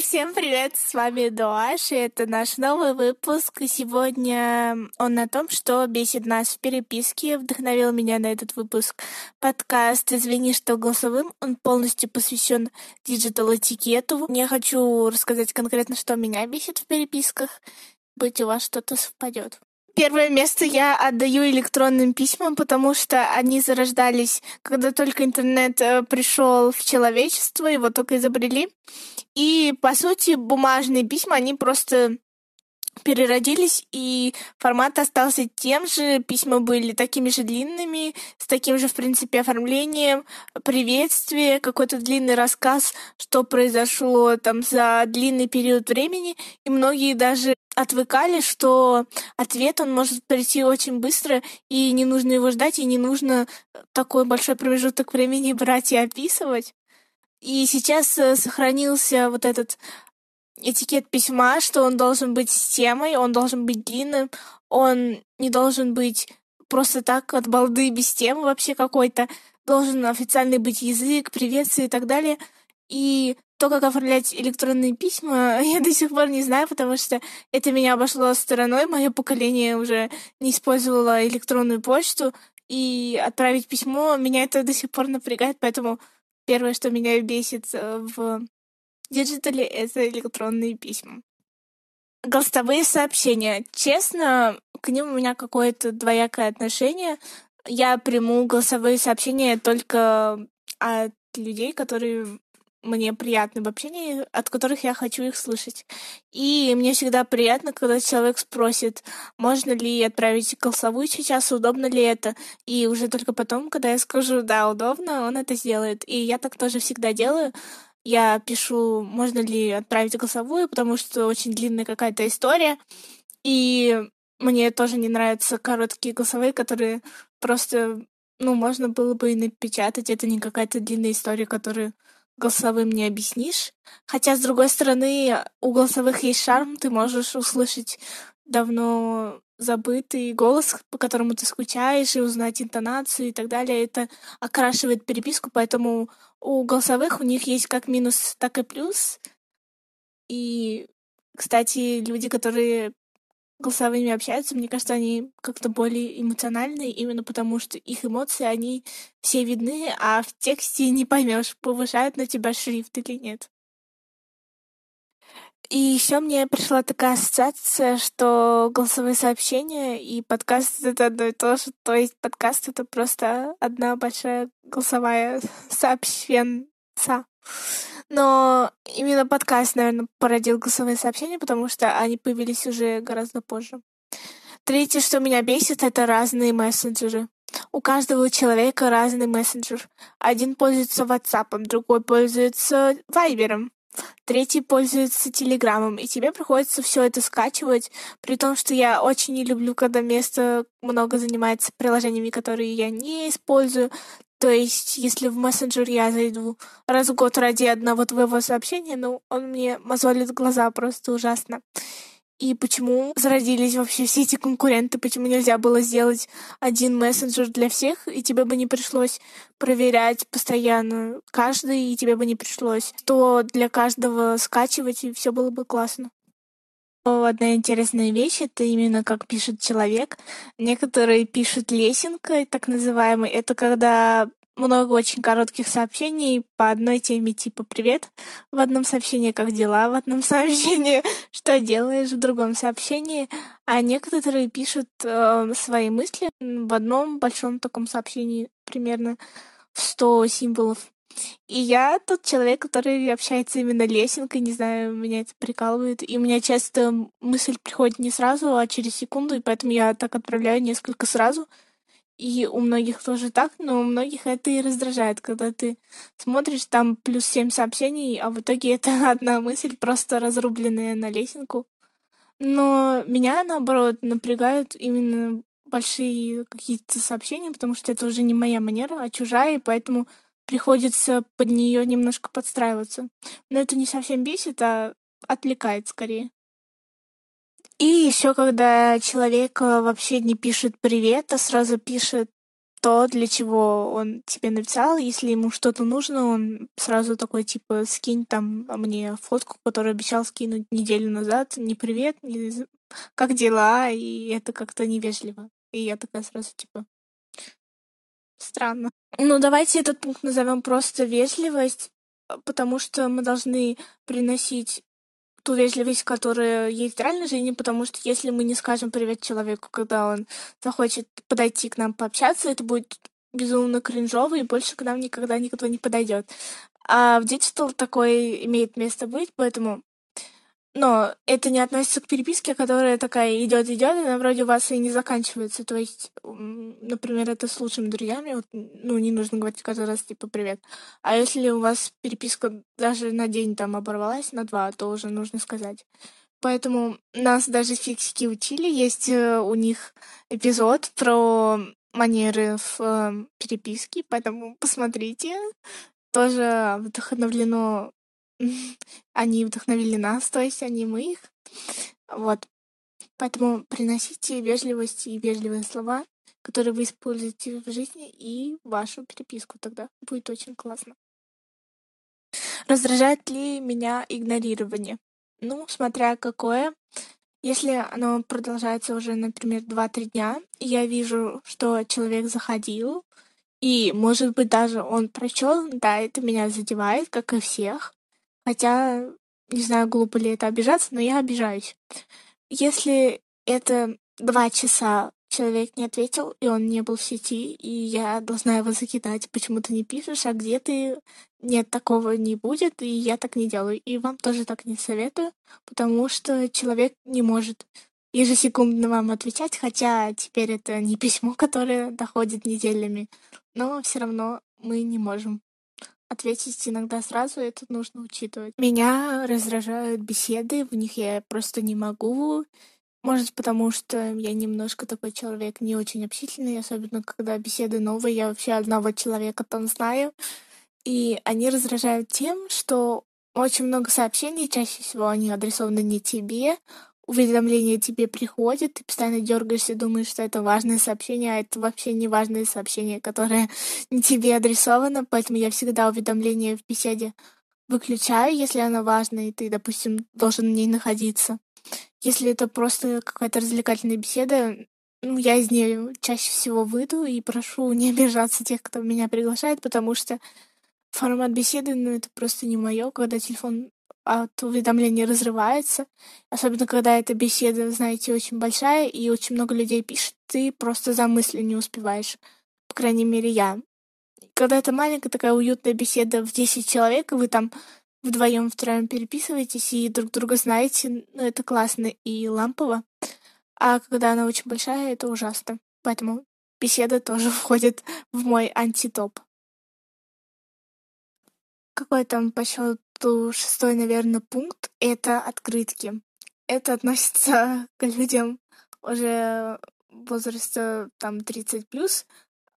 Всем привет, с вами Дуаш, и это наш новый выпуск. И сегодня он о том, что бесит нас в переписке. Вдохновил меня на этот выпуск подкаст «Извини, что голосовым». Он полностью посвящен digital-этикету. Я хочу рассказать конкретно, что меня бесит в переписках. Быть у вас что-то совпадет. Первое место я отдаю электронным письмам, потому что они зарождались, когда только интернет э, пришел в человечество, его только изобрели. И, по сути, бумажные письма, они просто переродились, и формат остался тем же, письма были такими же длинными, с таким же, в принципе, оформлением, приветствие, какой-то длинный рассказ, что произошло там за длинный период времени, и многие даже отвыкали, что ответ, он может прийти очень быстро, и не нужно его ждать, и не нужно такой большой промежуток времени брать и описывать. И сейчас э, сохранился вот этот этикет письма, что он должен быть с темой, он должен быть длинным, он не должен быть просто так от балды без темы вообще какой-то, должен официальный быть язык, приветствие и так далее. И то, как оформлять электронные письма, я до сих пор не знаю, потому что это меня обошло стороной. Мое поколение уже не использовало электронную почту, и отправить письмо меня это до сих пор напрягает, поэтому Первое, что меня бесит э, в digital е, это электронные письма. Голосовые сообщения. Честно, к ним у меня какое-то двоякое отношение. Я приму голосовые сообщения только от людей, которые мне приятны в общении, от которых я хочу их слышать. И мне всегда приятно, когда человек спросит, можно ли отправить голосовую сейчас, удобно ли это. И уже только потом, когда я скажу, да, удобно, он это сделает. И я так тоже всегда делаю. Я пишу, можно ли отправить голосовую, потому что очень длинная какая-то история. И мне тоже не нравятся короткие голосовые, которые просто, ну, можно было бы и напечатать. Это не какая-то длинная история, которую голосовым не объяснишь. Хотя, с другой стороны, у голосовых есть шарм, ты можешь услышать давно забытый голос, по которому ты скучаешь, и узнать интонацию и так далее. Это окрашивает переписку, поэтому у голосовых у них есть как минус, так и плюс. И, кстати, люди, которые голосовыми общаются, мне кажется, они как-то более эмоциональные, именно потому что их эмоции, они все видны, а в тексте не поймешь, повышают на тебя шрифт или нет. И еще мне пришла такая ассоциация, что голосовые сообщения и подкаст — это одно и то же. То есть подкаст — это просто одна большая голосовая сообщенца. Но именно подкаст, наверное, породил голосовые сообщения, потому что они появились уже гораздо позже. Третье, что меня бесит, это разные мессенджеры. У каждого человека разный мессенджер. Один пользуется WhatsApp, другой пользуется Viber, третий пользуется Телеграмом, и тебе приходится все это скачивать, при том, что я очень не люблю, когда место много занимается приложениями, которые я не использую, то есть, если в мессенджер я зайду раз в год ради одного твоего сообщения, ну, он мне мозолит глаза просто ужасно. И почему зародились вообще все эти конкуренты? Почему нельзя было сделать один мессенджер для всех, и тебе бы не пришлось проверять постоянно каждый, и тебе бы не пришлось то для каждого скачивать, и все было бы классно. Одна интересная вещь — это именно как пишет человек. Некоторые пишут лесенкой, так называемой. Это когда много очень коротких сообщений по одной теме типа «Привет» в одном сообщении, «Как дела?» в одном сообщении, «Что делаешь?» в другом сообщении, а некоторые пишут э, свои мысли в одном большом таком сообщении, примерно в 100 символов. И я тот человек, который общается именно лесенкой, не знаю, меня это прикалывает. И у меня часто мысль приходит не сразу, а через секунду, и поэтому я так отправляю несколько сразу. И у многих тоже так, но у многих это и раздражает, когда ты смотришь, там плюс семь сообщений, а в итоге это одна мысль, просто разрубленная на лесенку. Но меня, наоборот, напрягают именно большие какие-то сообщения, потому что это уже не моя манера, а чужая, и поэтому приходится под нее немножко подстраиваться. Но это не совсем бесит, а отвлекает скорее. И еще когда человек э, вообще не пишет привет, а сразу пишет то, для чего он тебе написал. Если ему что-то нужно, он сразу такой, типа, скинь там мне фотку, которую обещал скинуть неделю назад. Не привет, не как дела, и это как-то невежливо. И я такая сразу, типа, странно. Ну, давайте этот пункт назовем просто вежливость, потому что мы должны приносить ту вежливость, которая есть в реальной жизни, потому что если мы не скажем привет человеку, когда он захочет подойти к нам пообщаться, это будет безумно кринжово, и больше к нам никогда никто не подойдет. А в digital такое имеет место быть, поэтому но это не относится к переписке, которая такая идет идет, и она вроде у вас и не заканчивается. То есть, например, это с лучшими друзьями, вот, ну, не нужно говорить каждый раз, типа, привет. А если у вас переписка даже на день там оборвалась, на два, то уже нужно сказать. Поэтому нас даже фиксики учили. Есть э, у них эпизод про манеры в э, переписке, поэтому посмотрите. Тоже вдохновлено они вдохновили нас, то есть они мы их. Вот. Поэтому приносите вежливость и вежливые слова, которые вы используете в жизни и вашу переписку. Тогда будет очень классно. Раздражает ли меня игнорирование? Ну, смотря какое. Если оно продолжается уже, например, 2-3 дня, и я вижу, что человек заходил, и, может быть, даже он прочел, да, это меня задевает, как и всех. Хотя, не знаю, глупо ли это обижаться, но я обижаюсь. Если это два часа человек не ответил, и он не был в сети, и я должна его закидать, почему ты не пишешь, а где ты? Нет, такого не будет, и я так не делаю. И вам тоже так не советую, потому что человек не может ежесекундно вам отвечать, хотя теперь это не письмо, которое доходит неделями, но все равно мы не можем ответить иногда сразу, это нужно учитывать. Меня раздражают беседы, в них я просто не могу. Может, потому что я немножко такой человек не очень общительный, особенно когда беседы новые, я вообще одного человека там знаю. И они раздражают тем, что очень много сообщений, чаще всего они адресованы не тебе, уведомление тебе приходит, ты постоянно дергаешься, думаешь, что это важное сообщение, а это вообще не важное сообщение, которое тебе адресовано, поэтому я всегда уведомление в беседе выключаю, если оно важно, и ты, допустим, должен в ней находиться. Если это просто какая-то развлекательная беседа, ну, я из нее чаще всего выйду и прошу не обижаться тех, кто меня приглашает, потому что формат беседы, ну, это просто не мое, когда телефон от уведомления разрывается. Особенно, когда эта беседа, знаете, очень большая, и очень много людей пишет, ты просто за мыслью не успеваешь. По крайней мере, я. Когда это маленькая такая уютная беседа в 10 человек, и вы там вдвоем втроем переписываетесь и друг друга знаете, ну, это классно и лампово. А когда она очень большая, это ужасно. Поэтому беседа тоже входит в мой антитоп. Какой там по счету шестой, наверное, пункт — это открытки. Это относится к людям уже возраста там 30 плюс.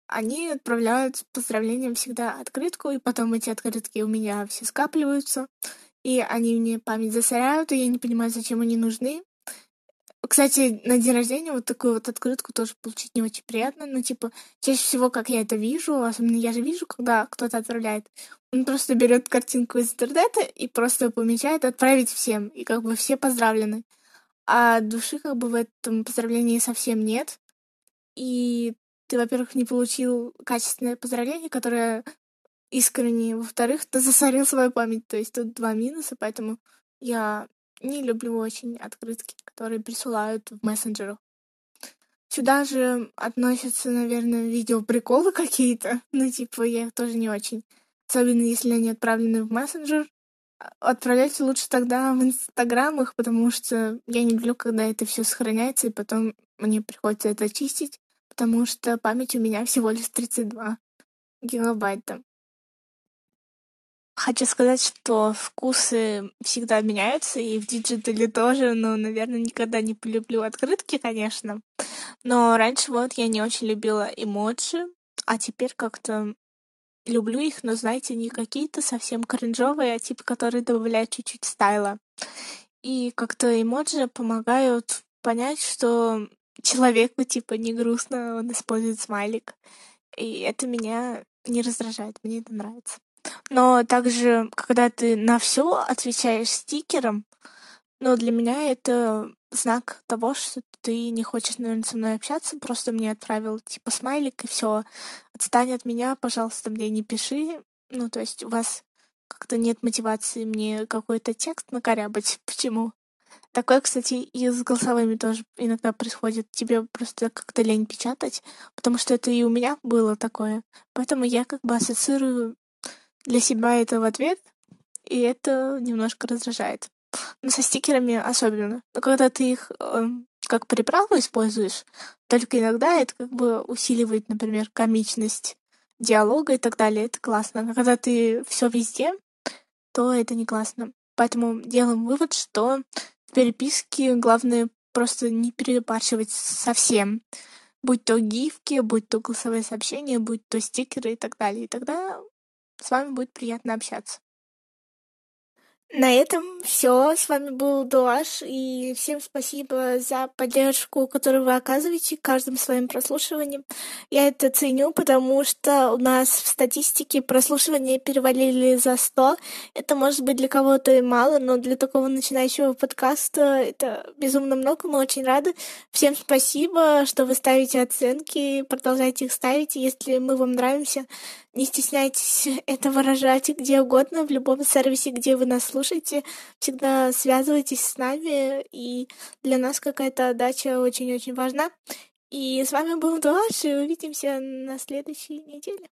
Они отправляют с поздравлением всегда открытку, и потом эти открытки у меня все скапливаются, и они мне память засоряют, и я не понимаю, зачем они нужны. Кстати, на день рождения вот такую вот открытку тоже получить не очень приятно. но типа, чаще всего, как я это вижу, особенно я же вижу, когда кто-то отправляет, он просто берет картинку из интернета и просто помечает отправить всем. И как бы все поздравлены. А души как бы в этом поздравлении совсем нет. И ты, во-первых, не получил качественное поздравление, которое искренне. Во-вторых, ты засорил свою память. То есть тут два минуса, поэтому я не люблю очень открытки, которые присылают в мессенджерах. Сюда же относятся, наверное, видео-приколы какие-то. Ну, типа, я их тоже не очень. Особенно если они отправлены в мессенджер. Отправляйте лучше тогда в инстаграм их, потому что я не люблю, когда это все сохраняется, и потом мне приходится это чистить, потому что память у меня всего лишь 32 гигабайта. Хочу сказать, что вкусы всегда меняются, и в digital е тоже, но, наверное, никогда не полюблю открытки, конечно. Но раньше вот я не очень любила эмоджи, а теперь как-то люблю их, но, знаете, не какие-то совсем кринжовые, а типа, которые добавляют чуть-чуть style а. И как-то эмоджи помогают понять, что человеку, типа, не грустно, он использует смайлик. И это меня не раздражает, мне это нравится. Но также, когда ты на все отвечаешь стикером, но для меня это знак того, что ты не хочешь, наверное, со мной общаться, просто мне отправил типа смайлик и все. Отстань от меня, пожалуйста, мне не пиши. Ну, то есть у вас как-то нет мотивации мне какой-то текст накорябать. Почему? Такое, кстати, и с голосовыми тоже иногда происходит. Тебе просто как-то лень печатать, потому что это и у меня было такое. Поэтому я как бы ассоциирую для себя это в ответ, и это немножко раздражает. Но со стикерами особенно. Но когда ты их э, как приправу используешь, только иногда это как бы усиливает, например, комичность диалога и так далее. Это классно. Но когда ты все везде, то это не классно. Поэтому делаем вывод, что в переписке главное просто не перебарщивать совсем. Будь то гифки, будь то голосовые сообщения, будь то стикеры и так далее. И тогда с вами будет приятно общаться. На этом все. С вами был Дуаш, и всем спасибо за поддержку, которую вы оказываете каждым своим прослушиванием. Я это ценю, потому что у нас в статистике прослушивания перевалили за 100. Это может быть для кого-то и мало, но для такого начинающего подкаста это безумно много. Мы очень рады. Всем спасибо, что вы ставите оценки, продолжайте их ставить. Если мы вам нравимся, не стесняйтесь это выражать где угодно, в любом сервисе, где вы нас слушаете. Всегда связывайтесь с нами, и для нас какая-то отдача очень-очень важна. И с вами был Дуаш, и увидимся на следующей неделе.